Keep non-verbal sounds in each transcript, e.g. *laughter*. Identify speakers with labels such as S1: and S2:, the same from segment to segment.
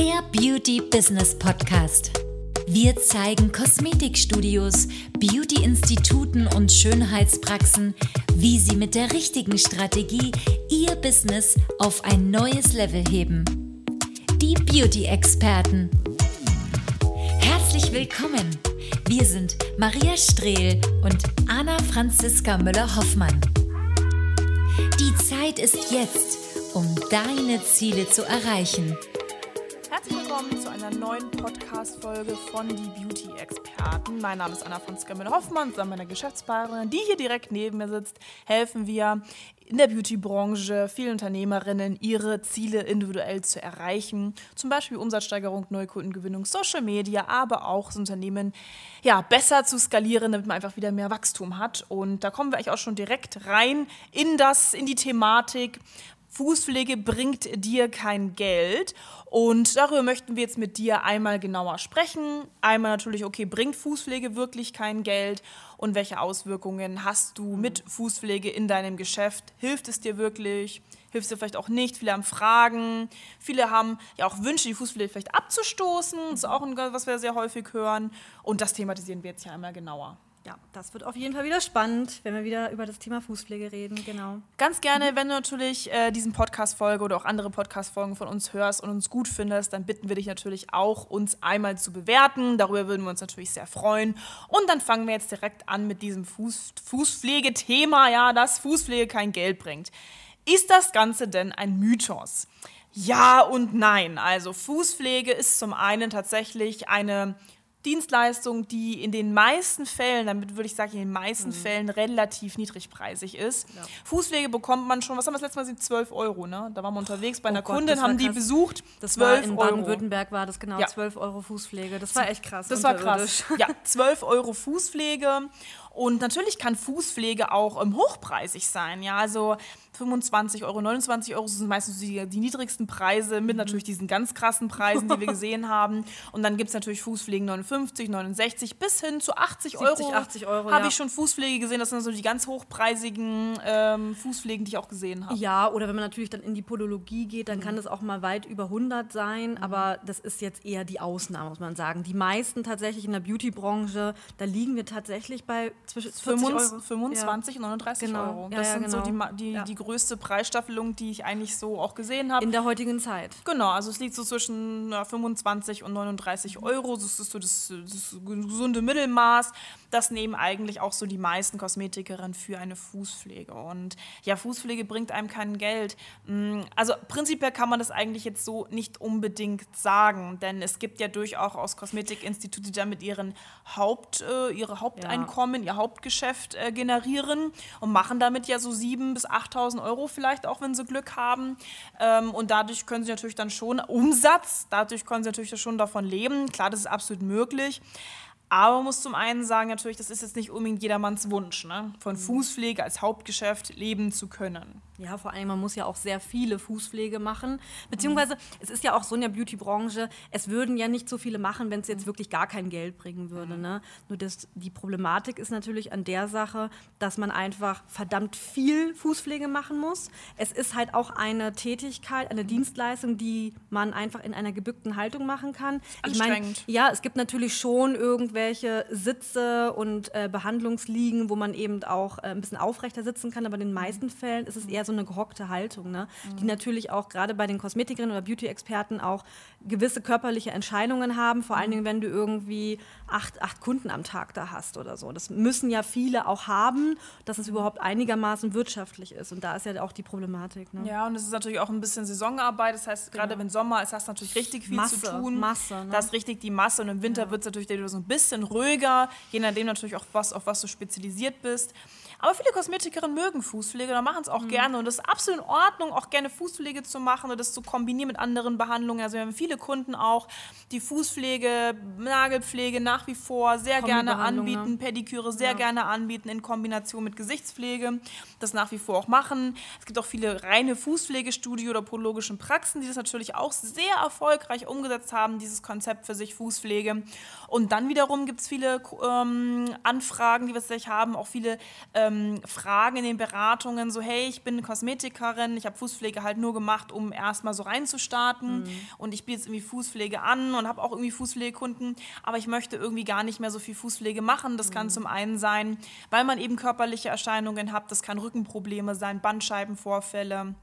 S1: Der Beauty Business Podcast. Wir zeigen Kosmetikstudios, Beauty-Instituten und Schönheitspraxen, wie sie mit der richtigen Strategie ihr Business auf ein neues Level heben. Die Beauty-Experten. Herzlich willkommen. Wir sind Maria Strehl und Anna Franziska Müller-Hoffmann. Die Zeit ist jetzt, um deine Ziele zu erreichen.
S2: Herzlich willkommen zu einer neuen Podcast-Folge von Die Beauty-Experten. Mein Name ist Anna Franziska Müller-Hoffmann, zusammen mit meiner Geschäftspartnerin, die hier direkt neben mir sitzt, helfen wir in der Beauty-Branche vielen Unternehmerinnen, ihre Ziele individuell zu erreichen. Zum Beispiel Umsatzsteigerung, Neukundengewinnung, Social Media, aber auch das Unternehmen ja, besser zu skalieren, damit man einfach wieder mehr Wachstum hat. Und da kommen wir eigentlich auch schon direkt rein in das, in die Thematik. Fußpflege bringt dir kein Geld. Und darüber möchten wir jetzt mit dir einmal genauer sprechen. Einmal natürlich, okay, bringt Fußpflege wirklich kein Geld? Und welche Auswirkungen hast du mit Fußpflege in deinem Geschäft? Hilft es dir wirklich? Hilft es dir vielleicht auch nicht? Viele haben Fragen. Viele haben ja auch Wünsche, die Fußpflege vielleicht abzustoßen. Das ist auch ein, was wir sehr häufig hören. Und das thematisieren wir jetzt hier einmal genauer.
S3: Ja, das wird auf jeden Fall wieder spannend, wenn wir wieder über das Thema Fußpflege reden, genau.
S2: Ganz gerne, wenn du natürlich äh, diesen Podcast-Folge oder auch andere Podcast-Folgen von uns hörst und uns gut findest, dann bitten wir dich natürlich auch, uns einmal zu bewerten. Darüber würden wir uns natürlich sehr freuen. Und dann fangen wir jetzt direkt an mit diesem Fuß Fußpflegethema, ja, dass Fußpflege kein Geld bringt. Ist das Ganze denn ein Mythos? Ja und nein. Also Fußpflege ist zum einen tatsächlich eine Dienstleistung, die in den meisten Fällen, damit würde ich sagen, in den meisten mhm. Fällen relativ niedrigpreisig ist. Ja. Fußpflege bekommt man schon, was haben wir das letzte Mal gesehen? 12 Euro, ne? Da waren wir unterwegs bei oh einer Gott, Kundin, haben die krass. besucht.
S3: Das 12 war in Baden-Württemberg war das genau, ja. 12 Euro Fußpflege. Das war echt krass.
S2: Das war krass. *laughs* Ja, 12 Euro Fußpflege. Und natürlich kann Fußpflege auch ähm, hochpreisig sein. Ja, also 25 Euro, 29 Euro sind meistens die, die niedrigsten Preise mit mhm. natürlich diesen ganz krassen Preisen, die wir *laughs* gesehen haben. Und dann gibt es natürlich Fußpflegen 59, 69 bis hin zu 80 70, Euro.
S3: 80 Euro
S2: habe ja. ich schon Fußpflege gesehen. Das sind so die ganz hochpreisigen ähm, Fußpflegen, die ich auch gesehen habe.
S3: Ja, oder wenn man natürlich dann in die Podologie geht, dann mhm. kann das auch mal weit über 100 sein. Mhm. Aber das ist jetzt eher die Ausnahme, muss man sagen. Die meisten tatsächlich in der Beauty-Branche, da liegen wir tatsächlich bei
S2: zwischen 25, 25 und 39
S3: genau.
S2: Euro. Das
S3: ja, ja,
S2: sind
S3: genau.
S2: so die, die, die größte Preisstaffelung, die ich eigentlich so auch gesehen habe.
S3: In der heutigen Zeit.
S2: Genau, also es liegt so zwischen ja, 25 und 39 Euro. Das ist so das, das gesunde Mittelmaß. Das nehmen eigentlich auch so die meisten Kosmetikerinnen für eine Fußpflege. Und ja, Fußpflege bringt einem kein Geld. Mm, also prinzipiell kann man das eigentlich jetzt so nicht unbedingt sagen, denn es gibt ja durchaus Kosmetikinstitute, die damit ihren Haupt, äh, ihre Haupteinkommen, ja. ihr Hauptgeschäft äh, generieren und machen damit ja so 7.000 bis 8.000 Euro vielleicht auch, wenn sie Glück haben. Ähm, und dadurch können sie natürlich dann schon Umsatz, dadurch können sie natürlich schon davon leben. Klar, das ist absolut möglich. Aber man muss zum einen sagen, natürlich, das ist jetzt nicht unbedingt jedermanns Wunsch, ne? von Fußpflege als Hauptgeschäft leben zu können.
S3: Ja, vor allem, man muss ja auch sehr viele Fußpflege machen. Beziehungsweise, mhm. es ist ja auch so in der Beauty-Branche, es würden ja nicht so viele machen, wenn es jetzt wirklich gar kein Geld bringen würde. Mhm. Ne? Nur das, die Problematik ist natürlich an der Sache, dass man einfach verdammt viel Fußpflege machen muss. Es ist halt auch eine Tätigkeit, eine Dienstleistung, die man einfach in einer gebückten Haltung machen kann.
S2: Ich meine,
S3: ja, es gibt natürlich schon irgendwelche Sitze und äh, Behandlungsliegen, wo man eben auch äh, ein bisschen aufrechter sitzen kann, aber in den meisten Fällen ist es eher so so eine gehockte Haltung, ne? Mhm. die natürlich auch gerade bei den Kosmetikerinnen oder Beauty-Experten auch gewisse körperliche Entscheidungen haben, vor allen mhm. Dingen, wenn du irgendwie acht, acht Kunden am Tag da hast oder so. Das müssen ja viele auch haben, dass es überhaupt einigermaßen wirtschaftlich ist. Und da ist ja auch die Problematik. Ne?
S2: Ja, und es ist natürlich auch ein bisschen Saisonarbeit. Das heißt, gerade genau. wenn Sommer ist, hast du natürlich richtig viel
S3: Masse,
S2: zu tun.
S3: Masse,
S2: ne? Das ist richtig die Masse. Und im Winter ja. wird es natürlich so ein bisschen ruhiger, je nachdem natürlich auch, was, auf was du spezialisiert bist. Aber viele Kosmetikerinnen mögen Fußpflege oder machen es auch mhm. gerne. Und es ist absolut in Ordnung, auch gerne Fußpflege zu machen oder das zu kombinieren mit anderen Behandlungen. Also wir haben viele Kunden auch, die Fußpflege, Nagelpflege nach wie vor sehr gerne anbieten, ne? Pediküre sehr ja. gerne anbieten in Kombination mit Gesichtspflege. Das nach wie vor auch machen. Es gibt auch viele reine Fußpflegestudio oder podologischen Praxen, die das natürlich auch sehr erfolgreich umgesetzt haben, dieses Konzept für sich Fußpflege. Und dann wiederum gibt es viele ähm, Anfragen, die wir tatsächlich haben, auch viele ähm, Fragen in den Beratungen, so hey, ich bin Kosmetikerin. Ich habe Fußpflege halt nur gemacht, um erstmal so reinzustarten. Mhm. Und ich biete jetzt irgendwie Fußpflege an und habe auch irgendwie Fußpflegekunden. Aber ich möchte irgendwie gar nicht mehr so viel Fußpflege machen. Das mhm. kann zum einen sein, weil man eben körperliche Erscheinungen hat. Das kann Rückenprobleme sein, Bandscheibenvorfälle.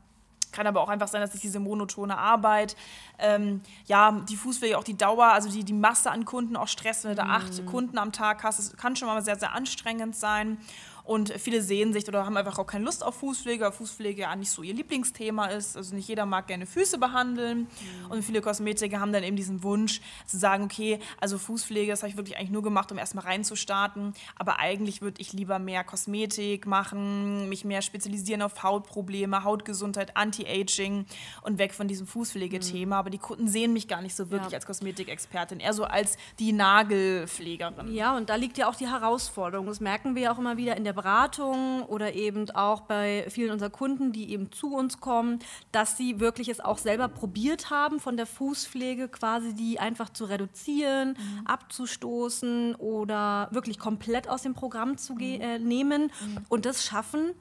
S2: Kann aber auch einfach sein, dass sich diese monotone Arbeit, ähm, ja, die Fußpflege, auch die Dauer, also die, die Masse an Kunden auch Stress, wenn du da acht mhm. Kunden am Tag hast, das kann schon mal sehr, sehr anstrengend sein. Und viele sehen sich oder haben einfach auch keine Lust auf Fußpflege, weil Fußpflege ja nicht so ihr Lieblingsthema ist. Also nicht jeder mag gerne Füße behandeln. Mhm. Und viele Kosmetiker haben dann eben diesen Wunsch zu sagen, okay, also Fußpflege, das habe ich wirklich eigentlich nur gemacht, um erstmal reinzustarten. Aber eigentlich würde ich lieber mehr Kosmetik machen, mich mehr spezialisieren auf Hautprobleme, Hautgesundheit, Anti-Aging und weg von diesem Fußpflegethema. Mhm. Aber die Kunden sehen mich gar nicht so wirklich ja. als Kosmetikexpertin, eher so als die Nagelpflegerin.
S3: Ja, und da liegt ja auch die Herausforderung. Das merken wir ja auch immer wieder in der Beratung oder eben auch bei vielen unserer Kunden, die eben zu uns kommen, dass sie wirklich es auch selber probiert haben, von der Fußpflege quasi die einfach zu reduzieren, mhm. abzustoßen oder wirklich komplett aus dem Programm zu mhm. äh, nehmen mhm. und das schaffen.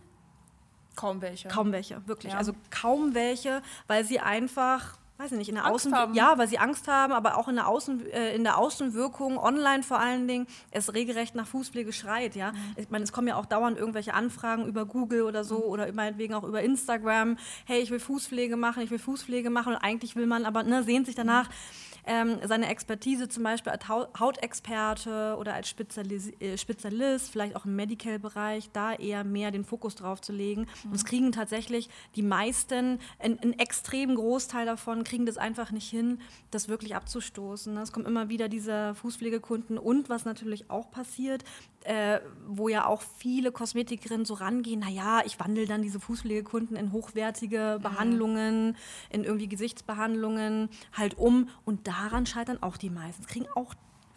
S2: Kaum welche.
S3: Kaum welche, wirklich. Ja. Also kaum welche, weil sie einfach weiß ich nicht, in der Angst Außen haben. ja, weil sie Angst haben, aber auch in der Außen äh, in der Außenwirkung online vor allen Dingen es regelrecht nach Fußpflege schreit, ja. Mhm. Ich meine, es kommen ja auch dauernd irgendwelche Anfragen über Google oder so mhm. oder meinetwegen auch über Instagram, hey, ich will Fußpflege machen, ich will Fußpflege machen und eigentlich will man aber ne, sehnt sich danach mhm ähm, seine Expertise zum Beispiel als Hautexperte oder als Spezialis äh, Spezialist, vielleicht auch im Medical-Bereich, da eher mehr den Fokus drauf zu legen. Mhm. Und es kriegen tatsächlich die meisten, einen extremen Großteil davon, kriegen das einfach nicht hin, das wirklich abzustoßen. Es kommen immer wieder diese Fußpflegekunden und was natürlich auch passiert, äh, wo ja auch viele Kosmetikerinnen so rangehen, naja, ich wandle dann diese Fußpflegekunden in hochwertige mhm. Behandlungen, in irgendwie Gesichtsbehandlungen halt um und daran scheitern auch die meisten. Es kriegen auch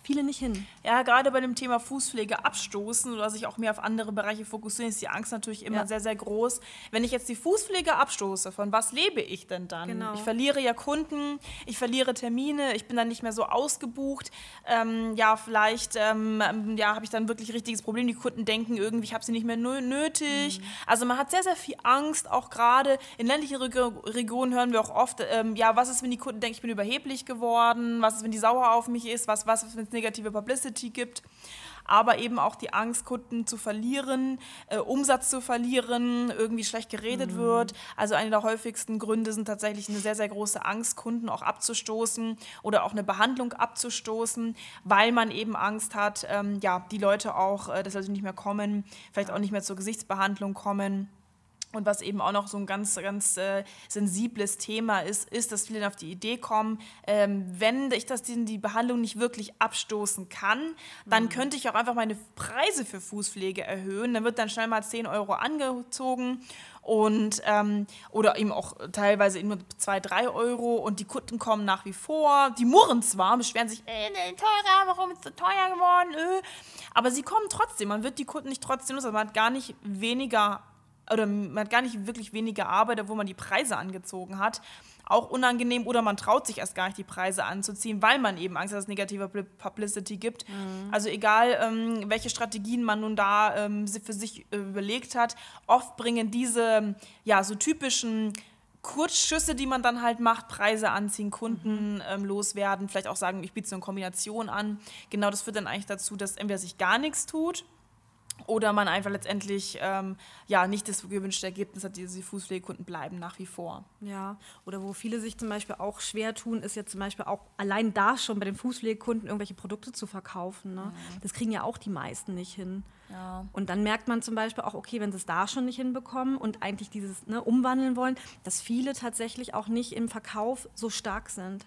S3: viele nicht hin.
S2: Ja, gerade bei dem Thema Fußpflege abstoßen oder sich auch mehr auf andere Bereiche fokussieren, ist die Angst natürlich immer ja. sehr, sehr groß. Wenn ich jetzt die Fußpflege abstoße, von was lebe ich denn dann? Genau. Ich verliere ja Kunden, ich verliere Termine, ich bin dann nicht mehr so ausgebucht. Ähm, ja, vielleicht ähm, ja, habe ich dann wirklich ein richtiges Problem. Die Kunden denken irgendwie, ich habe sie nicht mehr nötig. Mhm. Also man hat sehr, sehr viel Angst, auch gerade in ländlichen Regionen hören wir auch oft, ähm, ja, was ist, wenn die Kunden denken, ich bin überheblich geworden? Was ist, wenn die sauer auf mich ist? Was, was ist, wenn es negative Publicity gibt, aber eben auch die Angst, Kunden zu verlieren, äh, Umsatz zu verlieren, irgendwie schlecht geredet mhm. wird. Also eine der häufigsten Gründe sind tatsächlich eine sehr, sehr große Angst, Kunden auch abzustoßen oder auch eine Behandlung abzustoßen, weil man eben Angst hat, ähm, ja, die Leute auch, äh, dass sie nicht mehr kommen, vielleicht auch nicht mehr zur Gesichtsbehandlung kommen. Und was eben auch noch so ein ganz, ganz äh, sensibles Thema ist, ist, dass viele auf die Idee kommen, ähm, wenn ich das, die, die Behandlung nicht wirklich abstoßen kann, dann mhm. könnte ich auch einfach meine Preise für Fußpflege erhöhen. Dann wird dann schnell mal 10 Euro angezogen und ähm, oder eben auch teilweise eben nur 2, 3 Euro und die Kunden kommen nach wie vor. Die murren zwar, beschweren sich, äh, nee, teurer, warum ist es so teuer geworden? Äh. Aber sie kommen trotzdem. Man wird die Kunden nicht trotzdem los, also man hat gar nicht weniger oder man hat gar nicht wirklich weniger Arbeit, obwohl man die Preise angezogen hat. Auch unangenehm oder man traut sich erst gar nicht, die Preise anzuziehen, weil man eben Angst hat, dass es negative Publicity gibt. Mhm. Also egal, ähm, welche Strategien man nun da ähm, für sich äh, überlegt hat, oft bringen diese ja, so typischen Kurzschüsse, die man dann halt macht, Preise anziehen, Kunden mhm. ähm, loswerden, vielleicht auch sagen, ich biete so eine Kombination an. Genau das führt dann eigentlich dazu, dass entweder sich gar nichts tut oder man einfach letztendlich ähm, ja nicht das gewünschte Ergebnis hat, diese Fußpflegekunden bleiben nach wie vor.
S3: Ja, oder wo viele sich zum Beispiel auch schwer tun, ist ja zum Beispiel auch allein da schon bei den Fußpflegekunden irgendwelche Produkte zu verkaufen. Ne? Mhm. Das kriegen ja auch die meisten nicht hin. Ja. Und dann merkt man zum Beispiel auch, okay, wenn sie es da schon nicht hinbekommen und eigentlich dieses ne, umwandeln wollen, dass viele tatsächlich auch nicht im Verkauf so stark sind.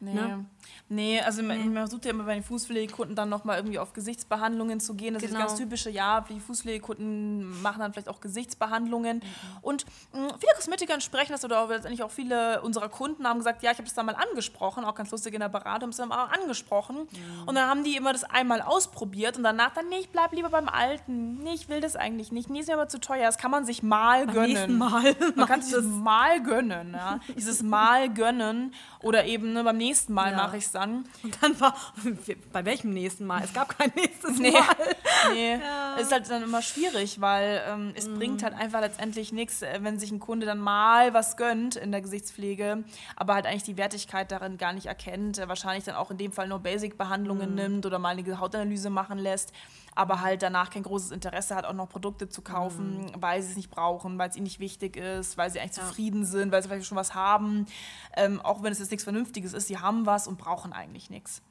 S2: Nee. Ne? Nee, also nee. man versucht ja immer bei den Fußpflegekunden dann nochmal irgendwie auf Gesichtsbehandlungen zu gehen. Das genau. ist das ganz typische, ja, die Fußpflegekunden machen dann vielleicht auch Gesichtsbehandlungen. Mhm. Und mh, hm, viele Kosmetiker sprechen das oder letztendlich auch viele unserer Kunden haben gesagt, ja, ich habe das da mal angesprochen, auch ganz lustig in der Beratung, haben es dann mal angesprochen. Mhm. Und dann haben die immer das einmal ausprobiert und danach dann, nee, ich bleib lieber beim Alten. Nee, ich will das eigentlich nicht. Nee, ist mir aber zu teuer. Das kann man sich mal Beim gönnen.
S3: Mal.
S2: Man kann sich das mal gönnen. Ja? Dieses Mal gönnen oder eben ne, beim nächsten nächsten Mal
S3: Ja.
S2: mache ich es dann.
S3: Und dann war, bei welchem nächsten Mal? Es gab kein nächstes
S2: Nee,
S3: Mal. *laughs*
S2: nee. ist halt dann immer schwierig, weil ähm, es
S3: Mhm.
S2: bringt halt einfach letztendlich nichts, äh, wenn sich ein Kunde dann mal was gönnt in der Gesichtspflege, aber halt eigentlich die Wertigkeit darin gar nicht erkennt, äh, wahrscheinlich dann auch in dem Fall nur
S3: Mhm.
S2: Basic-Behandlungen nimmt oder mal eine Hautanalyse machen lässt, aber halt danach kein großes Interesse hat, auch noch Produkte zu kaufen,
S3: Mhm.
S2: weil sie es nicht brauchen, weil es ihnen nicht wichtig ist, weil sie eigentlich zufrieden sind, weil sie vielleicht schon was haben, ähm, auch wenn es jetzt nichts Vernünftiges ist, haben was und brauchen eigentlich nichts.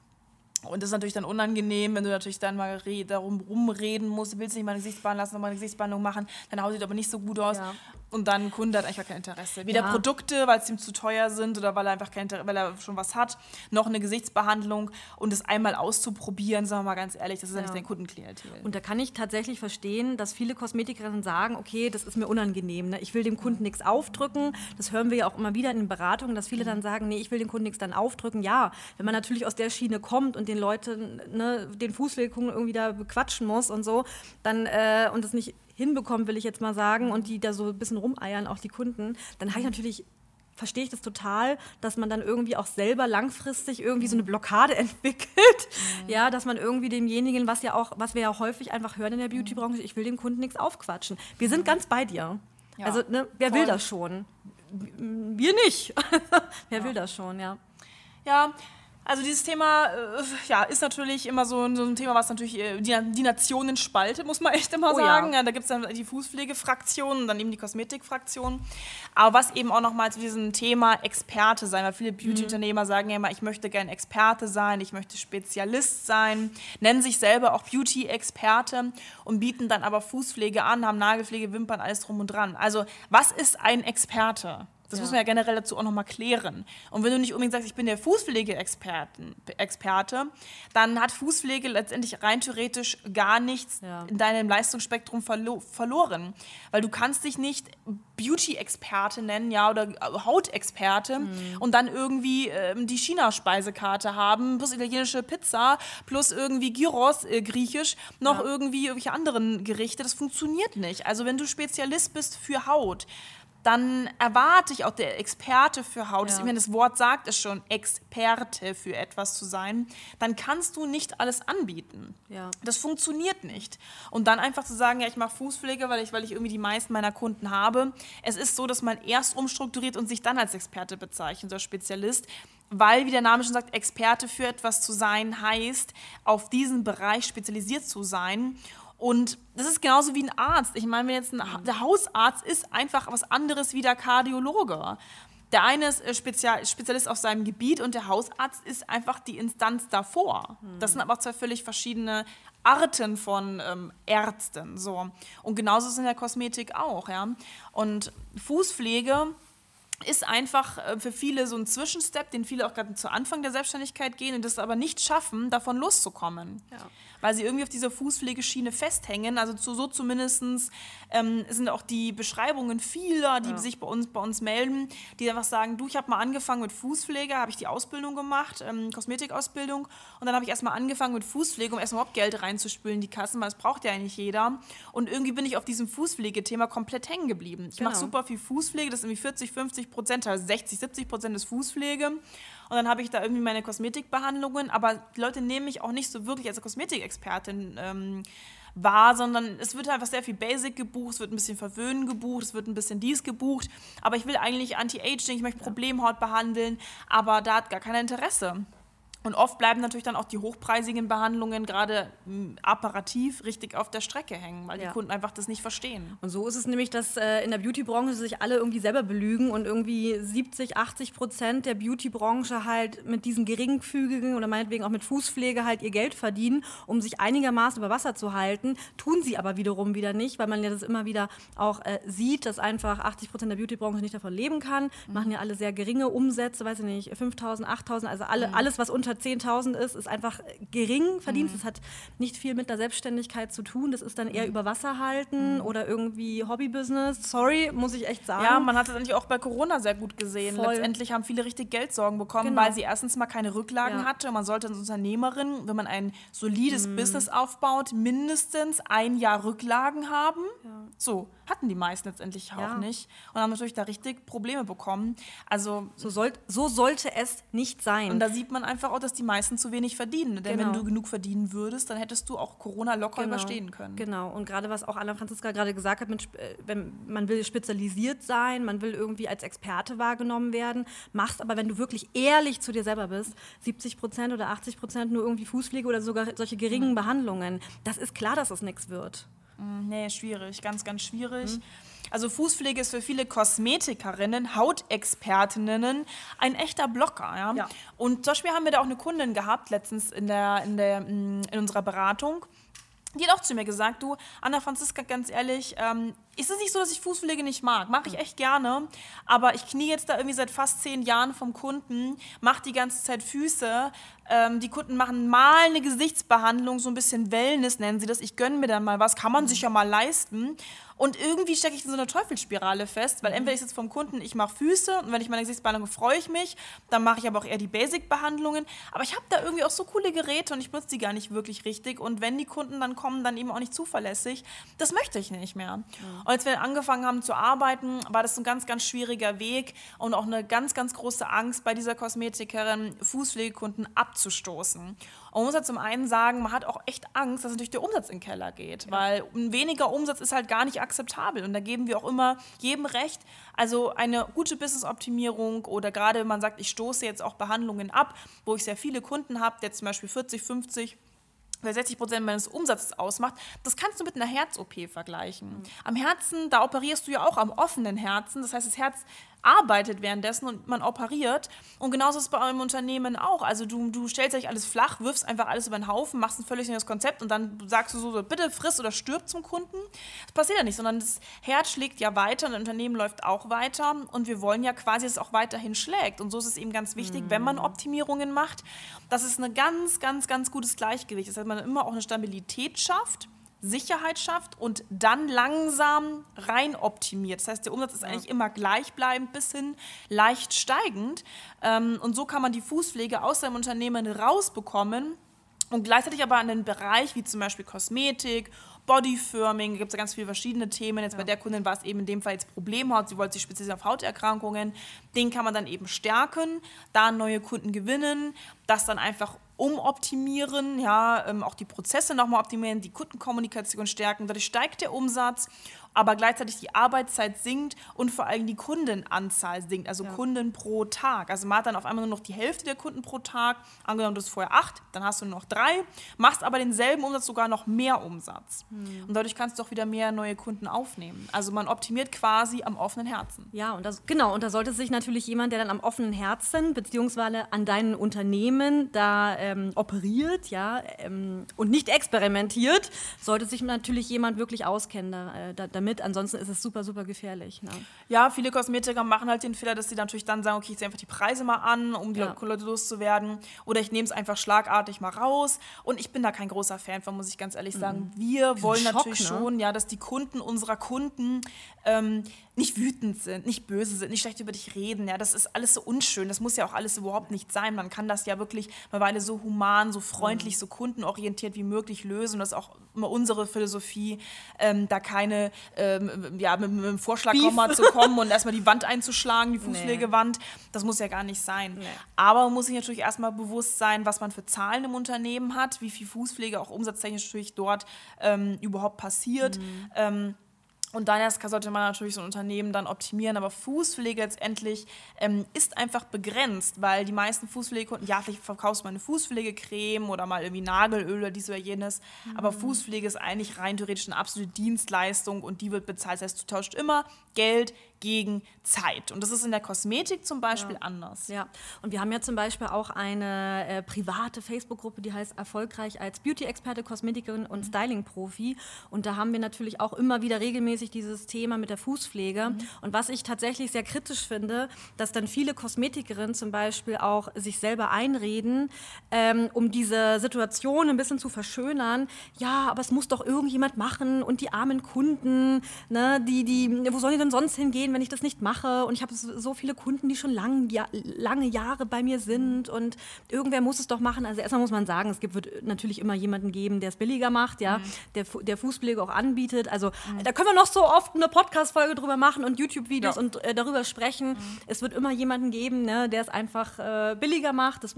S2: Und das ist natürlich dann unangenehm, wenn du natürlich dann mal darum rumreden musst, willst nicht mal eine Gesichtsbehandlung lassen, noch mal eine Gesichtsbehandlung machen, deine Haut sieht aber nicht so gut aus.
S3: Ja.
S2: Und dann ein Kunde hat einfach kein Interesse. Weder
S3: Ja.
S2: Produkte, weil es ihm zu teuer sind oder weil er einfach kein Inter weil er schon was hat, noch eine Gesichtsbehandlung und es einmal auszuprobieren, sagen wir mal ganz ehrlich, das ist ja, nicht dein Kundenklientel.
S3: Und da kann ich tatsächlich verstehen, dass viele Kosmetikerinnen sagen, okay, das ist mir unangenehm, ne? ich will dem Kunden nichts aufdrücken. Das hören wir ja auch immer wieder in den Beratungen, dass viele dann sagen, nee, ich will dem Kunden nichts dann aufdrücken. Ja, wenn man natürlich aus der Schiene kommt und den Leuten ne, den Fußpflegekunden irgendwie da bequatschen muss und so, dann äh, und das nicht hinbekommen, will ich jetzt mal sagen, und die da so ein bisschen rumeiern, auch die Kunden, dann habe ich natürlich verstehe ich das total, dass man dann irgendwie auch selber langfristig irgendwie so eine Blockade *laughs* entwickelt. Ja, dass man irgendwie demjenigen, was ja auch, was wir ja häufig einfach hören in der Beautybranche, ich will dem Kunden nichts aufquatschen. Wir sind ganz bei dir.
S2: Ja,
S3: also, ne, wer
S2: voll.
S3: will das schon? Wir nicht. *laughs* wer will das schon, ja.
S2: Ja, also dieses Thema äh, ja, ist natürlich immer so, ein- so ein Thema, was natürlich äh, die, die Nationen spaltet, muss man echt immer
S3: Oh ja.
S2: sagen. Ja. da gibt es dann die Fußpflegefraktion und dann eben die Kosmetikfraktion. Aber was eben auch nochmal zu diesem Thema Experte sein, weil viele Beauty-Unternehmer sagen ja immer, ich möchte gerne Experte sein, ich möchte Spezialist sein, nennen sich selber auch Beauty-Experte und bieten dann aber Fußpflege an, haben Nagelpflege, Wimpern, alles drum und dran. Also was ist ein Experte? Das
S3: Ja.
S2: muss man ja generell dazu auch nochmal klären. Und wenn du nicht unbedingt sagst, ich bin der Fußpflege-Experte, Experte, dann hat Fußpflege letztendlich rein theoretisch gar nichts
S3: Ja.
S2: in deinem Leistungsspektrum verlo verloren. Weil du kannst dich nicht Beauty-Experte nennen, ja, oder Hautexperte und dann irgendwie ähm, die China-Speisekarte haben, plus italienische Pizza, plus irgendwie Gyros, äh, griechisch, noch
S3: Ja.
S2: irgendwie irgendwelche anderen Gerichte. Das funktioniert nicht. Also wenn du Spezialist bist für Haut, dann erwarte ich auch der Experte für Haut, das,
S3: Ja.
S2: das Wort sagt es schon, Experte für etwas zu sein, dann kannst du nicht alles anbieten.
S3: Ja.
S2: Das funktioniert nicht. Und dann einfach zu sagen, ja, ich mache Fußpflege, weil ich, weil ich irgendwie die meisten meiner Kunden habe. Es ist so, dass man erst umstrukturiert und sich dann als Experte bezeichnet oder Spezialist. Weil, wie der Name schon sagt, Experte für etwas zu sein heißt, auf diesen Bereich spezialisiert zu sein. Und das ist genauso wie ein Arzt. Ich meine, wenn jetzt ein, Ha- der Hausarzt ist einfach was anderes wie der Kardiologe. Der eine ist äh, Spezial Spezialist auf seinem Gebiet und der Hausarzt ist einfach die Instanz davor. Das sind aber zwei völlig verschiedene Arten von ähm, Ärzten. So. Und genauso ist es in der Kosmetik auch. Ja? Und Fußpflege ist einfach äh, für viele so ein Zwischenstep, den viele auch gerade zu Anfang der Selbstständigkeit gehen und das aber nicht schaffen, davon loszukommen. Weil sie irgendwie auf dieser Fußpflegeschiene festhängen. Also zu, so zumindest ähm, sind auch die Beschreibungen vieler, die sich bei uns, bei uns melden, die einfach sagen, du, ich habe mal angefangen mit Fußpflege, habe ich die Ausbildung gemacht, ähm, Kosmetikausbildung und dann habe ich erstmal angefangen mit Fußpflege, um erstmal überhaupt Geld reinzuspülen in die Kassen, weil das braucht ja eigentlich jeder. Und irgendwie bin ich auf diesem Fußpflegethema komplett hängen geblieben. Ich mache
S3: Genau.
S2: super viel Fußpflege, das ist irgendwie 40, 50 Prozent, also 60, 70 Prozent ist Fußpflege. Und dann habe ich da irgendwie meine Kosmetikbehandlungen, aber die Leute nehmen mich auch nicht so wirklich als Kosmetikexpertin ähm, wahr, sondern es wird einfach sehr viel Basic gebucht, es wird ein bisschen Verwöhnen gebucht, es wird ein bisschen dies gebucht, aber ich will eigentlich Anti-Aging, ich möchte Problemhaut behandeln, aber da hat gar keiner Interesse. Und oft bleiben natürlich dann auch die hochpreisigen Behandlungen gerade m, apparativ richtig auf der Strecke hängen, weil die
S3: Ja.
S2: Kunden einfach das nicht verstehen.
S3: Und so ist es nämlich, dass äh, in der Beautybranche sich alle irgendwie selber belügen und irgendwie 70, 80 Prozent der Beautybranche halt mit diesem geringfügigen oder meinetwegen auch mit Fußpflege halt ihr Geld verdienen, um sich einigermaßen über Wasser zu halten. Tun sie aber wiederum wieder nicht, weil man ja das immer wieder auch äh, sieht, dass einfach 80 Prozent der Beautybranche nicht davon leben kann. Machen ja alle sehr geringe Umsätze, weiß ich nicht, 5.000, 8.000, also alle, alles, was unter 10.000 ist, ist einfach gering verdient. Es hat nicht viel mit der Selbstständigkeit zu tun. Das ist dann eher über Wasser halten oder irgendwie Hobbybusiness. Sorry, muss ich echt sagen.
S2: Ja, man hat es eigentlich auch bei Corona sehr gut gesehen.
S3: Voll.
S2: Letztendlich haben viele richtig Geldsorgen bekommen,
S3: Genau.
S2: weil sie erstens mal keine Rücklagen
S3: Ja.
S2: hatte. Und man sollte als Unternehmerin, wenn man ein solides
S3: Mhm.
S2: Business aufbaut, mindestens ein Jahr Rücklagen haben. So, hatten die meisten letztendlich auch
S3: Ja.
S2: nicht. Und haben natürlich da richtig Probleme bekommen. Also
S3: so, soll, so sollte es nicht sein.
S2: Und da sieht man einfach auch, dass die meisten zu wenig verdienen. Denn wenn
S3: Genau.
S2: du genug verdienen würdest, dann hättest du auch Corona locker überstehen können.
S3: Genau. Und gerade was auch Anna Franziska gerade gesagt hat, mit, äh, wenn man will spezialisiert sein, man will irgendwie als Experte wahrgenommen werden, machst aber, wenn du wirklich ehrlich zu dir selber bist, 70 Prozent oder 80 Prozent nur irgendwie Fußpflege oder sogar solche geringen Behandlungen. Das ist klar, dass es nichts wird.
S2: Nee, schwierig, ganz, ganz schwierig.
S3: Mhm.
S2: Also Fußpflege ist für viele Kosmetikerinnen, Hautexpertinnen ein echter Blocker. Ja?
S3: Ja.
S2: Und zum Beispiel haben wir da auch eine Kundin gehabt, letztens in, der, in, der, mm, in unserer Beratung. Die hat auch zu mir gesagt, du, Anna Franziska, ganz ehrlich, ähm, ist es nicht so, dass ich Fußpflege nicht mag? Mache ich echt gerne, aber ich knie jetzt da irgendwie seit fast zehn Jahren vom Kunden, mache die ganze Zeit Füße. Ähm, die Kunden machen mal eine Gesichtsbehandlung, so ein bisschen Wellness nennen sie das. Ich gönne mir dann mal was, kann man sich ja mal leisten. Und irgendwie stecke ich in so einer Teufelsspirale fest, weil entweder ich sitze vom Kunden, ich mache Füße und wenn ich meine Gesichtsbehandlung freue ich mich, dann mache ich aber auch eher die Basic-Behandlungen. Aber ich habe da irgendwie auch so coole Geräte und ich benutze die gar nicht wirklich richtig. Und wenn die Kunden dann kommen, dann eben auch nicht zuverlässig. Das möchte ich nicht mehr. Und als wir angefangen haben zu arbeiten, war das ein ganz, ganz schwieriger Weg und auch eine ganz, ganz große Angst bei dieser Kosmetikerin, Fußpflegekunden abzustoßen. Und man muss ja zum einen sagen, man hat auch echt Angst, dass natürlich der Umsatz in den Keller geht, weil ein weniger Umsatz ist halt gar nicht akzeptabel. Und da geben wir auch immer jedem recht. Also eine gute Business-Optimierung oder gerade wenn man sagt, ich stoße jetzt auch Behandlungen ab, wo ich sehr viele Kunden habe, der zum Beispiel 40, 50 weil 60 Prozent meines Umsatzes ausmacht, das kannst du mit einer Herz-OP vergleichen. Am Herzen, da operierst du ja auch am offenen Herzen. Das heißt, das Herz arbeitet währenddessen und man operiert. Und genauso ist es bei eurem Unternehmen auch. Also du, du stellst eigentlich alles flach, wirfst einfach alles über den Haufen, machst ein völlig neues Konzept und dann sagst du so, so bitte friss oder stirb zum Kunden. Das passiert ja nicht, sondern das Herz schlägt ja weiter und das Unternehmen läuft auch weiter. Und wir wollen ja quasi, dass es auch weiterhin schlägt. Und so ist es eben ganz wichtig, wenn man Optimierungen macht, dass es ein ganz, ganz, ganz gutes Gleichgewicht ist. Dass man immer auch eine Stabilität schafft. Sicherheit schafft und dann langsam rein optimiert. Das heißt, der Umsatz ist eigentlich immer gleichbleibend bis hin leicht steigend. Ähm, und so kann man die Fußpflege aus seinem Unternehmen rausbekommen und gleichzeitig aber einen Bereich wie zum Beispiel Kosmetik, Bodyfirming, da gibt es ja ganz viele verschiedene Themen. Jetzt bei der Kundin war es eben in dem Fall jetzt Problemhaut, sie wollte sich spezialisieren auf Hauterkrankungen. Den kann man dann eben stärken, da neue Kunden gewinnen, das dann einfach umoptimieren, ja, ähm, auch die Prozesse nochmal optimieren, die Kundenkommunikation stärken. Dadurch steigt der Umsatz, aber gleichzeitig die Arbeitszeit sinkt und vor allem die Kundenanzahl sinkt, also Kunden pro Tag. Also man hat dann auf einmal nur noch die Hälfte der Kunden pro Tag. Angenommen, du hast vorher acht, dann hast du nur noch drei, machst aber denselben Umsatz sogar noch mehr Umsatz. Und dadurch kannst du auch wieder mehr neue Kunden aufnehmen. Also man optimiert quasi am offenen Herzen.
S3: Ja, und das, genau, und da sollte sich natürlich jemand, der dann am offenen Herzen beziehungsweise an deinen Unternehmen da ähm, operiert, ja, ähm, und nicht experimentiert, sollte sich natürlich jemand wirklich auskennen da, äh, da, damit. Ansonsten ist es super, super gefährlich. Ne?
S2: Ja, viele Kosmetiker machen halt den Fehler, dass sie natürlich dann sagen, okay, ich ziehe einfach die Preise mal an, um die
S3: Ja.
S2: Leute loszuwerden. Oder ich nehme es einfach schlagartig mal raus. Und ich bin da kein großer Fan von, muss ich ganz ehrlich sagen. Wir wollen
S3: Schock,
S2: natürlich
S3: ne?
S2: schon, ja, dass die Kunden unserer Kunden ähm, nicht wütend sind, nicht böse sind, nicht schlecht über dich reden. Ja, das ist alles so unschön. Das muss ja auch alles überhaupt nicht sein. Man kann das ja wirklich mittlerweile so human, so freundlich,
S3: Mhm.
S2: so kundenorientiert wie möglich lösen. Das ist auch immer unsere Philosophie, ähm, da keine, ähm, ja, mit, mit einem Vorschlagkomma zu kommen und *laughs* erstmal die Wand einzuschlagen, die Fußpflegewand. Das muss ja gar nicht sein. Aber man muss sich natürlich erstmal bewusst sein, was man für Zahlen im Unternehmen hat, wie viel Fußpflege auch umsatztechnisch natürlich dort ähm, überhaupt passiert. Ähm, und dann erst sollte man natürlich so ein Unternehmen dann optimieren. Aber Fußpflege letztendlich ähm, ist einfach begrenzt, weil die meisten Fußpflegekunden, ja, vielleicht verkaufst du mal eine Fußpflegecreme oder mal irgendwie Nagelöl oder dies oder jenes. Aber Fußpflege ist eigentlich rein theoretisch eine absolute Dienstleistung und die wird bezahlt. Das heißt, du tauscht immer Geld gegen Zeit. Und das ist in der Kosmetik zum Beispiel
S3: Ja.
S2: anders.
S3: Ja, und wir haben ja zum Beispiel auch eine äh, private Facebook-Gruppe, die heißt Erfolgreich als Beauty-Experte, Kosmetikerin und Styling-Profi. Und da haben wir natürlich auch immer wieder regelmäßig dieses Thema mit der Fußpflege. Und was ich tatsächlich sehr kritisch finde, dass dann viele Kosmetikerinnen zum Beispiel auch sich selber einreden, ähm, um diese Situation ein bisschen zu verschönern. Ja, aber es muss doch irgendjemand machen und die armen Kunden, ne, die, die, wo sollen die denn sonst hingehen, wenn ich das nicht mache? Und ich habe so viele Kunden, die schon lang, ja, lange Jahre bei mir sind und irgendwer muss es doch machen. Also erstmal muss man sagen, es gibt, wird natürlich immer jemanden geben, der es billiger macht, ja, der, Fu- der Fußpflege auch anbietet. Also da können wir noch so oft eine Podcast-Folge drüber machen und YouTube-Videos
S2: Ja.
S3: und äh, darüber sprechen. Es wird immer jemanden geben, ne, der es einfach äh, billiger macht. Das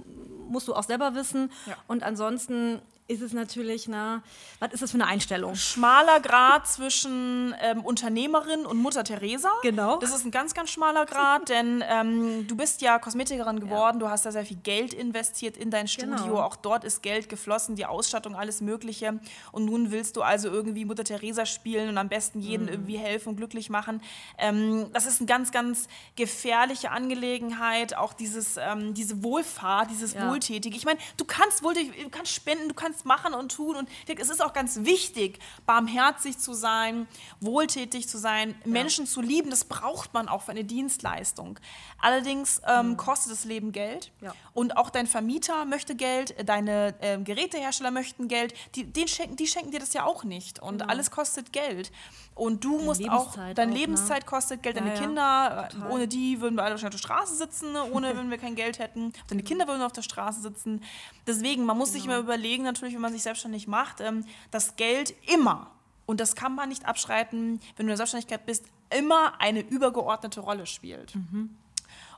S3: musst du auch selber wissen.
S2: Ja.
S3: Und ansonsten ist es natürlich, na, was ist das für eine Einstellung?
S2: schmaler Grad zwischen ähm, Unternehmerin und Mutter Teresa.
S3: Genau.
S2: Das ist ein ganz, ganz schmaler Grad, *laughs* denn ähm, du bist ja Kosmetikerin geworden, du hast da sehr viel Geld investiert in dein Studio,
S3: Genau.
S2: auch dort ist Geld geflossen, die Ausstattung, alles Mögliche. Und nun willst du also irgendwie Mutter Teresa spielen und am besten jedem
S3: Mhm.
S2: irgendwie helfen und glücklich machen. Ähm, das ist eine ganz, ganz gefährliche Angelegenheit, auch dieses, ähm, diese Wohlfahrt, dieses
S3: Ja.
S2: Wohltätige. Ich meine, du kannst wohltätig, du kannst spenden, du kannst machen und tun und es ist auch ganz wichtig, barmherzig zu sein, wohltätig zu sein, Menschen zu lieben. Das braucht man auch für eine Dienstleistung. Allerdings ähm, kostet das Leben Geld
S3: Ja.
S2: und auch dein Vermieter möchte Geld, deine ähm, Gerätehersteller möchten Geld. Die, den schenken, die schenken dir das ja auch nicht und alles kostet Geld. Und du musst auch,
S3: Lebenszeit
S2: deine
S3: auch, ne?
S2: Lebenszeit kostet Geld,
S3: Ja,
S2: deine
S3: ja.
S2: Kinder, äh, ohne die würden wir alle wahrscheinlich auf der Straße sitzen, ne? ohne *laughs* wenn wir kein Geld hätten. Deine Kinder würden auf der Straße sitzen. Deswegen, man muss sich
S3: Genau.
S2: mal überlegen, natürlich, wenn man sich selbstständig macht, ähm, dass Geld immer, und das kann man nicht abschreiten, wenn du in der Selbstständigkeit bist, immer eine übergeordnete Rolle spielt.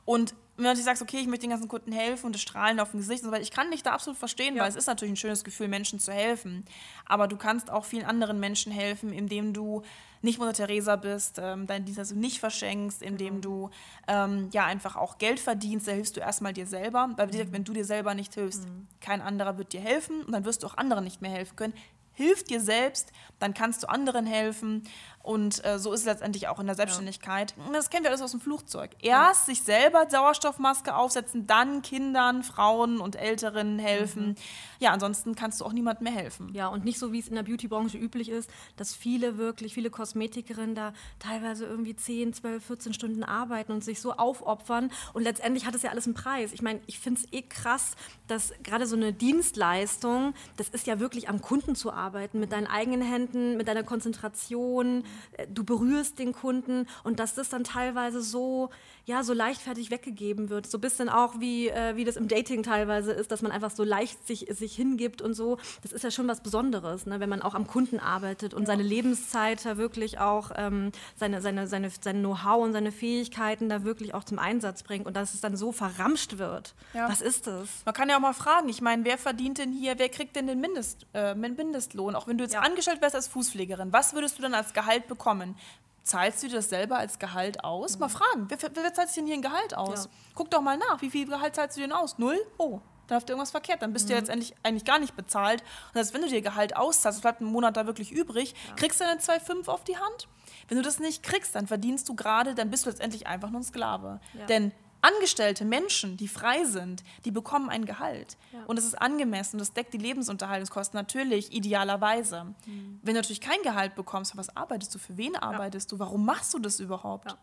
S2: Und wenn du natürlich sagst, okay, ich möchte den ganzen Kunden helfen und das Strahlen auf dem Gesicht und so weiter, ich kann dich da absolut verstehen, weil es ist natürlich ein schönes Gefühl, Menschen zu helfen. Aber du kannst auch vielen anderen Menschen helfen, indem du nicht Mutter Teresa bist, ähm, Dienst also nicht verschenkst, indem du ähm, ja einfach auch Geld verdienst, da hilfst du erstmal dir selber. Weil wie gesagt, wenn du dir selber nicht hilfst, kein anderer wird dir helfen und dann wirst du auch anderen nicht mehr helfen können. Hilf dir selbst, dann kannst du anderen helfen. Und äh, so ist es letztendlich auch in der Selbstständigkeit. Und Das kennen wir alles aus dem Flugzeug. Erst sich selber Sauerstoffmaske aufsetzen, dann Kindern, Frauen und Älteren helfen. Ja, ansonsten kannst du auch niemandem mehr helfen.
S3: Ja, und nicht so, wie es in der Beauty-Branche üblich ist, dass viele wirklich, viele Kosmetikerinnen da teilweise irgendwie 10, 12, 14 Stunden arbeiten und sich so aufopfern. Und letztendlich hat es ja alles einen Preis. Ich meine, ich finde es eh krass, dass gerade so eine Dienstleistung, das ist ja wirklich am Kunden zu arbeiten, mit deinen eigenen Händen, mit deiner Konzentration. Äh, Du berührst den Kunden und dass das dann teilweise so, ja, so leichtfertig weggegeben wird. So ein bisschen auch wie, äh, wie das im Dating teilweise ist, dass man einfach so leicht sich, sich hingibt und so. Das ist ja schon was Besonderes, ne? wenn man auch am Kunden arbeitet und seine Lebenszeit da wirklich auch ähm, seine, seine, seine, sein Know-how und seine Fähigkeiten da wirklich auch zum Einsatz bringt und dass es dann so verramscht wird.
S2: Ja.
S3: Was ist das?
S2: Man kann ja auch mal fragen, ich meine, wer verdient denn hier, wer kriegt denn den Mindest, äh, Mindestlohn? Auch wenn du jetzt
S3: Ja.
S2: angestellt wärst als Fußpflegerin, was würdest du dann als Gehalt bekommen? Zahlst du dir das selber als Gehalt aus? Mal fragen, wer, wer, zahlt sich denn hier ein Gehalt aus?
S3: Ja.
S2: Guck doch mal nach, wie viel Gehalt zahlst du denn aus? Null? Oh, da habt ihr irgendwas verkehrt. Dann bist du ja letztendlich eigentlich gar nicht bezahlt. Und das heißt, wenn du dir Gehalt auszahlst, es bleibt ein Monat da wirklich übrig, kriegst du dann 2,5 auf die Hand? Wenn du das nicht kriegst, dann verdienst du gerade, dann bist du letztendlich einfach nur ein Sklave.
S3: Ja.
S2: Denn Angestellte Menschen, die frei sind, die bekommen ein Gehalt. Und es ist angemessen, das deckt die Lebensunterhaltungskosten natürlich idealerweise.
S3: Mhm.
S2: Wenn du natürlich kein Gehalt bekommst, was arbeitest du, für wen arbeitest du, warum machst du das überhaupt?
S3: Ja.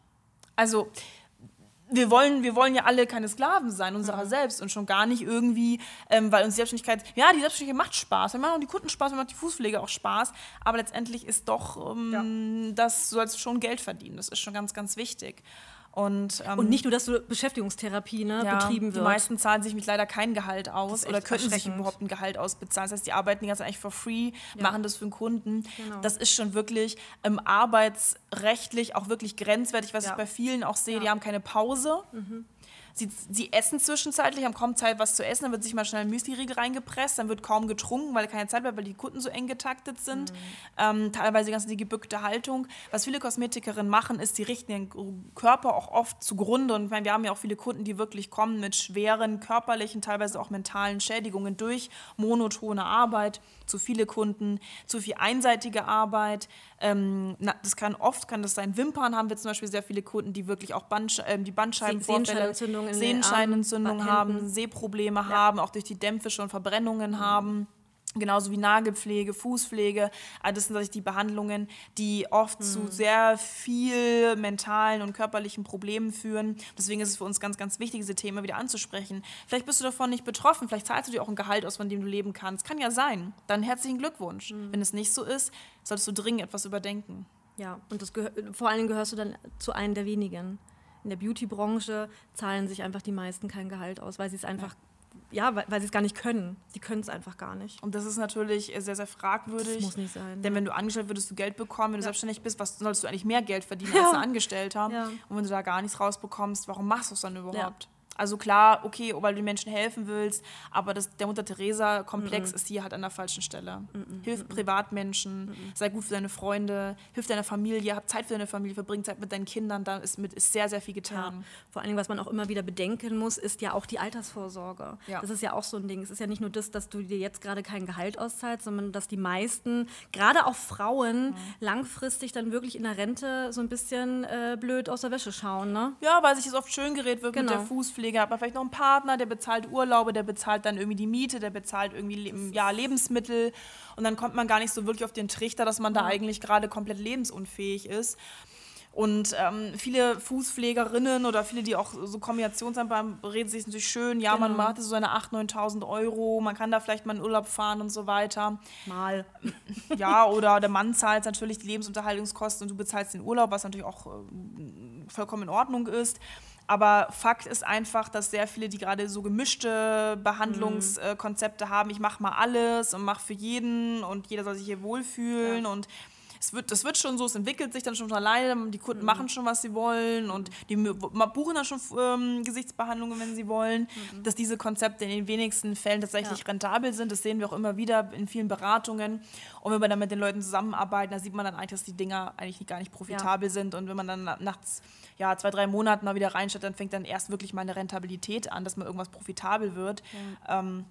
S2: Also wir wollen, wir wollen ja alle keine Sklaven sein, unserer
S3: Mhm.
S2: selbst und schon gar nicht irgendwie, ähm, weil uns die Selbstständigkeit, ja, die Selbstständigkeit macht Spaß, wir machen auch die Kunden Spaß, wir machen die Fußpflege auch Spaß, aber letztendlich ist doch, ähm, das, du sollst schon Geld verdienen, das ist schon ganz, ganz wichtig. Und, ähm,
S3: Und nicht nur, dass so Beschäftigungstherapie ne,
S2: ja,
S3: betrieben
S2: Die
S3: wird.
S2: meisten zahlen sich mit leider kein Gehalt aus oder könnten sich überhaupt ein Gehalt ausbezahlen. Das heißt, die arbeiten die ganze Zeit eigentlich for free, machen das für den Kunden.
S3: Genau.
S2: Das ist schon wirklich ähm, arbeitsrechtlich auch wirklich grenzwertig, was
S3: Ja.
S2: ich bei vielen auch sehe. Die
S3: Ja.
S2: haben keine Pause. Sie, sie essen zwischenzeitlich, haben kaum Zeit, was zu essen, dann wird sich mal schnell ein Müsli-Riegel reingepresst, dann wird kaum getrunken, weil keine Zeit bleibt, weil die Kunden so eng getaktet sind. Mhm. Ähm, teilweise ganz die gebückte Haltung. Was viele Kosmetikerinnen machen, ist, sie richten ihren Körper auch oft zugrunde. Und ich meine, wir haben ja auch viele Kunden, die wirklich kommen mit schweren körperlichen, teilweise auch mentalen Schädigungen durch monotone Arbeit. Zu viele Kunden, zu viel einseitige Arbeit. Ähm, na, das kann oft, kann das sein, Wimpern haben wir zum Beispiel sehr viele Kunden, die wirklich auch Bandsch äh, die Bandscheibenvorfälle, Sehenscheinentzündung haben, Sehprobleme ja. haben, auch durch die Dämpfe schon Verbrennungen mhm. haben. Genauso wie Nagelpflege, Fußpflege. Also das sind natürlich die Behandlungen, die oft mhm. zu sehr viel mentalen und körperlichen Problemen führen. Deswegen ist es für uns ganz, ganz wichtig, diese Themen wieder anzusprechen. Vielleicht bist du davon nicht betroffen, vielleicht zahlst du dir auch ein Gehalt aus, von dem du leben kannst. Kann ja sein. Dann herzlichen Glückwunsch. Mhm. Wenn es nicht so ist, solltest du dringend etwas überdenken.
S3: Ja, und das vor allen Dingen gehörst du dann zu einem der wenigen. In der Beauty-Branche zahlen sich einfach die meisten kein Gehalt aus, weil sie es einfach ja weil, weil sie es gar nicht können. Sie können es einfach gar nicht.
S2: Und das ist natürlich sehr, sehr fragwürdig. Das
S3: muss nicht sein.
S2: Denn wenn du angestellt würdest du Geld bekommen, wenn du selbstständig bist, was solltest du eigentlich mehr Geld verdienen *laughs* ja. als ein Angestellter? Ja. Und wenn du da gar nichts rausbekommst, warum machst du es dann überhaupt? Also klar, okay, weil du den Menschen helfen willst, aber das, der Mutter-Theresa-Komplex mm ist hier halt an der falschen Stelle. Mm Hilf Privatmenschen, sei gut für deine Freunde, hilf deiner Familie, hab Zeit für deine Familie, verbring Zeit mit deinen Kindern, da ist, mit, ist sehr, sehr viel getan. Ja.
S3: Vor allem, was man auch immer wieder bedenken muss, ist ja auch die Altersvorsorge. Ja. Das ist ja auch so ein Ding. Es ist ja nicht nur das, dass du dir jetzt gerade kein Gehalt auszahlst, sondern dass die meisten, gerade auch Frauen, mhm. langfristig dann wirklich in der Rente so ein bisschen äh, blöd aus der Wäsche schauen. Ne?
S2: Ja, weil sich das oft schön gerät wird genau. mit der Fußpflege Pflege hat man vielleicht noch einen Partner, der bezahlt Urlaube, der bezahlt dann irgendwie die Miete, der bezahlt irgendwie ja, Lebensmittel und dann kommt man gar nicht so wirklich auf den Trichter, dass man da eigentlich gerade komplett lebensunfähig ist. Und ähm, viele Fußpflegerinnen oder viele, die auch so Kombinationsamt haben, reden sich natürlich schön, ja, genau. man macht so seine 8.000, 9.000 Euro, man kann da vielleicht mal in Urlaub fahren und so weiter.
S3: Mal.
S2: Ja, oder der Mann zahlt natürlich die Lebensunterhaltungskosten und du bezahlst den Urlaub, was natürlich auch äh, vollkommen in Ordnung ist. Aber Fakt ist einfach, dass sehr viele, die gerade so gemischte Behandlungskonzepte mhm. haben, ich mache mal alles und mache für jeden und jeder soll sich hier wohlfühlen ja. und es wird, das wird schon so, es entwickelt sich dann schon alleine, die Kunden mhm. machen schon, was sie wollen und die buchen dann schon ähm, Gesichtsbehandlungen, wenn sie wollen, mhm. dass diese Konzepte in den wenigsten Fällen tatsächlich ja. rentabel sind. Das sehen wir auch immer wieder in vielen Beratungen. Und wenn wir dann mit den Leuten zusammenarbeiten, da sieht man dann eigentlich, dass die Dinger eigentlich gar nicht profitabel ja. sind. Und wenn man dann nachts ja, zwei, drei Monaten mal wieder reinstellt, dann fängt dann erst wirklich mal eine Rentabilität an, dass mal irgendwas profitabel wird. Ja. Ähm,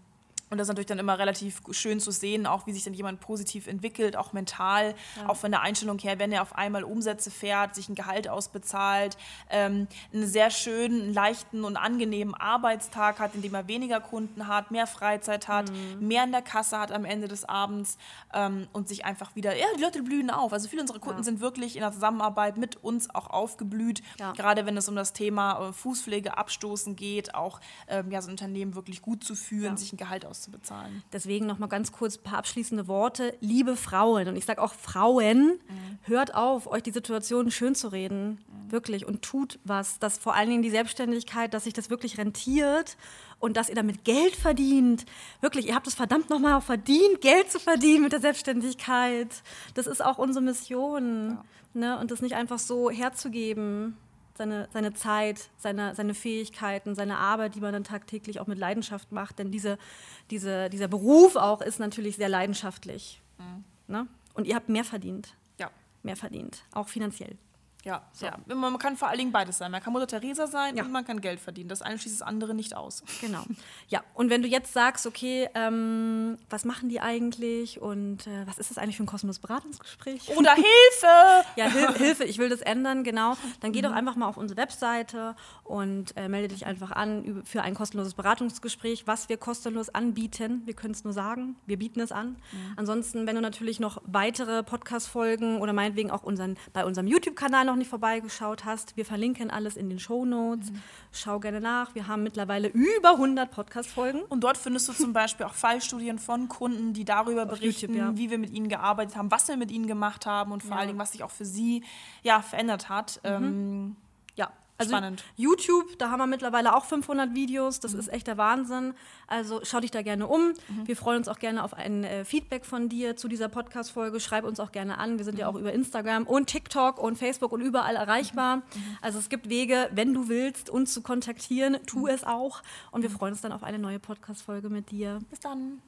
S2: und das ist natürlich dann immer relativ schön zu sehen, auch wie sich dann jemand positiv entwickelt, auch mental, ja. auch von der Einstellung her, wenn er auf einmal Umsätze fährt, sich ein Gehalt ausbezahlt, ähm, einen sehr schönen, leichten und angenehmen Arbeitstag hat, in dem er weniger Kunden hat, mehr Freizeit hat, mhm. mehr in der Kasse hat am Ende des Abends ähm, und sich einfach wieder, ja, die Leute blühen auf. Also viele unserer Kunden ja. sind wirklich in der Zusammenarbeit mit uns auch aufgeblüht, ja. gerade wenn es um das Thema äh, Fußpflege abstoßen geht, auch ähm, ja, so ein Unternehmen wirklich gut zu führen, sich ein Gehalt auszubilden auszubezahlen.
S3: Deswegen noch mal ganz kurz ein paar abschließende Worte. Liebe Frauen, und ich sage auch Frauen, mhm. hört auf, euch die Situation schön zu reden. Mhm. Wirklich. Und tut was. Dass vor allen Dingen die Selbstständigkeit, dass sich das wirklich rentiert und dass ihr damit Geld verdient. Wirklich, ihr habt es verdammt nochmal auch verdient, Geld zu verdienen mit der Selbstständigkeit. Das ist auch unsere Mission. Ja. Ne? Und das nicht einfach so herzugeben seine, seine Zeit, seine, seine Fähigkeiten, seine Arbeit, die man dann tagtäglich auch mit Leidenschaft macht. Denn diese, diese, dieser Beruf auch ist natürlich sehr leidenschaftlich. Mhm. Ne? Und ihr habt mehr verdient.
S2: Ja.
S3: Mehr verdient, auch finanziell.
S2: Ja, so. ja, man kann vor allen Dingen beides sein. Man kann Mutter Teresa sein ja. und man kann Geld verdienen. Das eine schließt das andere nicht aus.
S3: Genau. *laughs* Ja, und wenn du jetzt sagst, okay, ähm, was machen die eigentlich und äh, was ist das eigentlich für ein Kosmos-Beratungsgespräch?
S2: Oder *laughs* Hilfe!
S3: ja, Hil *laughs* Hilfe, ich will das ändern, genau. Dann geh mhm. doch einfach mal auf unsere Webseite und äh, melde dich einfach an für ein kostenloses Beratungsgespräch, was wir kostenlos anbieten. Wir können es nur sagen, wir bieten es an. Mhm. Ansonsten, wenn du natürlich noch weitere Podcast-Folgen oder meinetwegen auch unseren, bei unserem YouTube-Kanal noch nicht vorbeigeschaut hast, wir verlinken alles in den Show Notes. Mhm. Schau gerne nach. Wir haben mittlerweile über 100 Podcast-Folgen.
S2: Und dort findest du zum Beispiel auch Fallstudien von Kunden, die darüber Auf berichten, YouTube, ja. wie wir mit ihnen gearbeitet haben, was wir mit ihnen gemacht haben und vor ja. allen Dingen, was sich auch für sie ja, verändert hat. Mhm. Ähm,
S3: Also
S2: Spannend.
S3: YouTube, da haben wir mittlerweile auch 500 Videos. Das ist echt der Wahnsinn. Also schau dich da gerne um. Wir freuen uns auch gerne auf ein äh, Feedback von dir zu dieser Podcast-Folge. Schreib uns auch gerne an. Wir sind ja auch über Instagram und TikTok und Facebook und überall erreichbar. Also es gibt Wege, wenn du willst, uns zu kontaktieren. Tu es auch. Und wir freuen uns dann auf eine neue Podcast-Folge mit dir.
S2: Bis dann.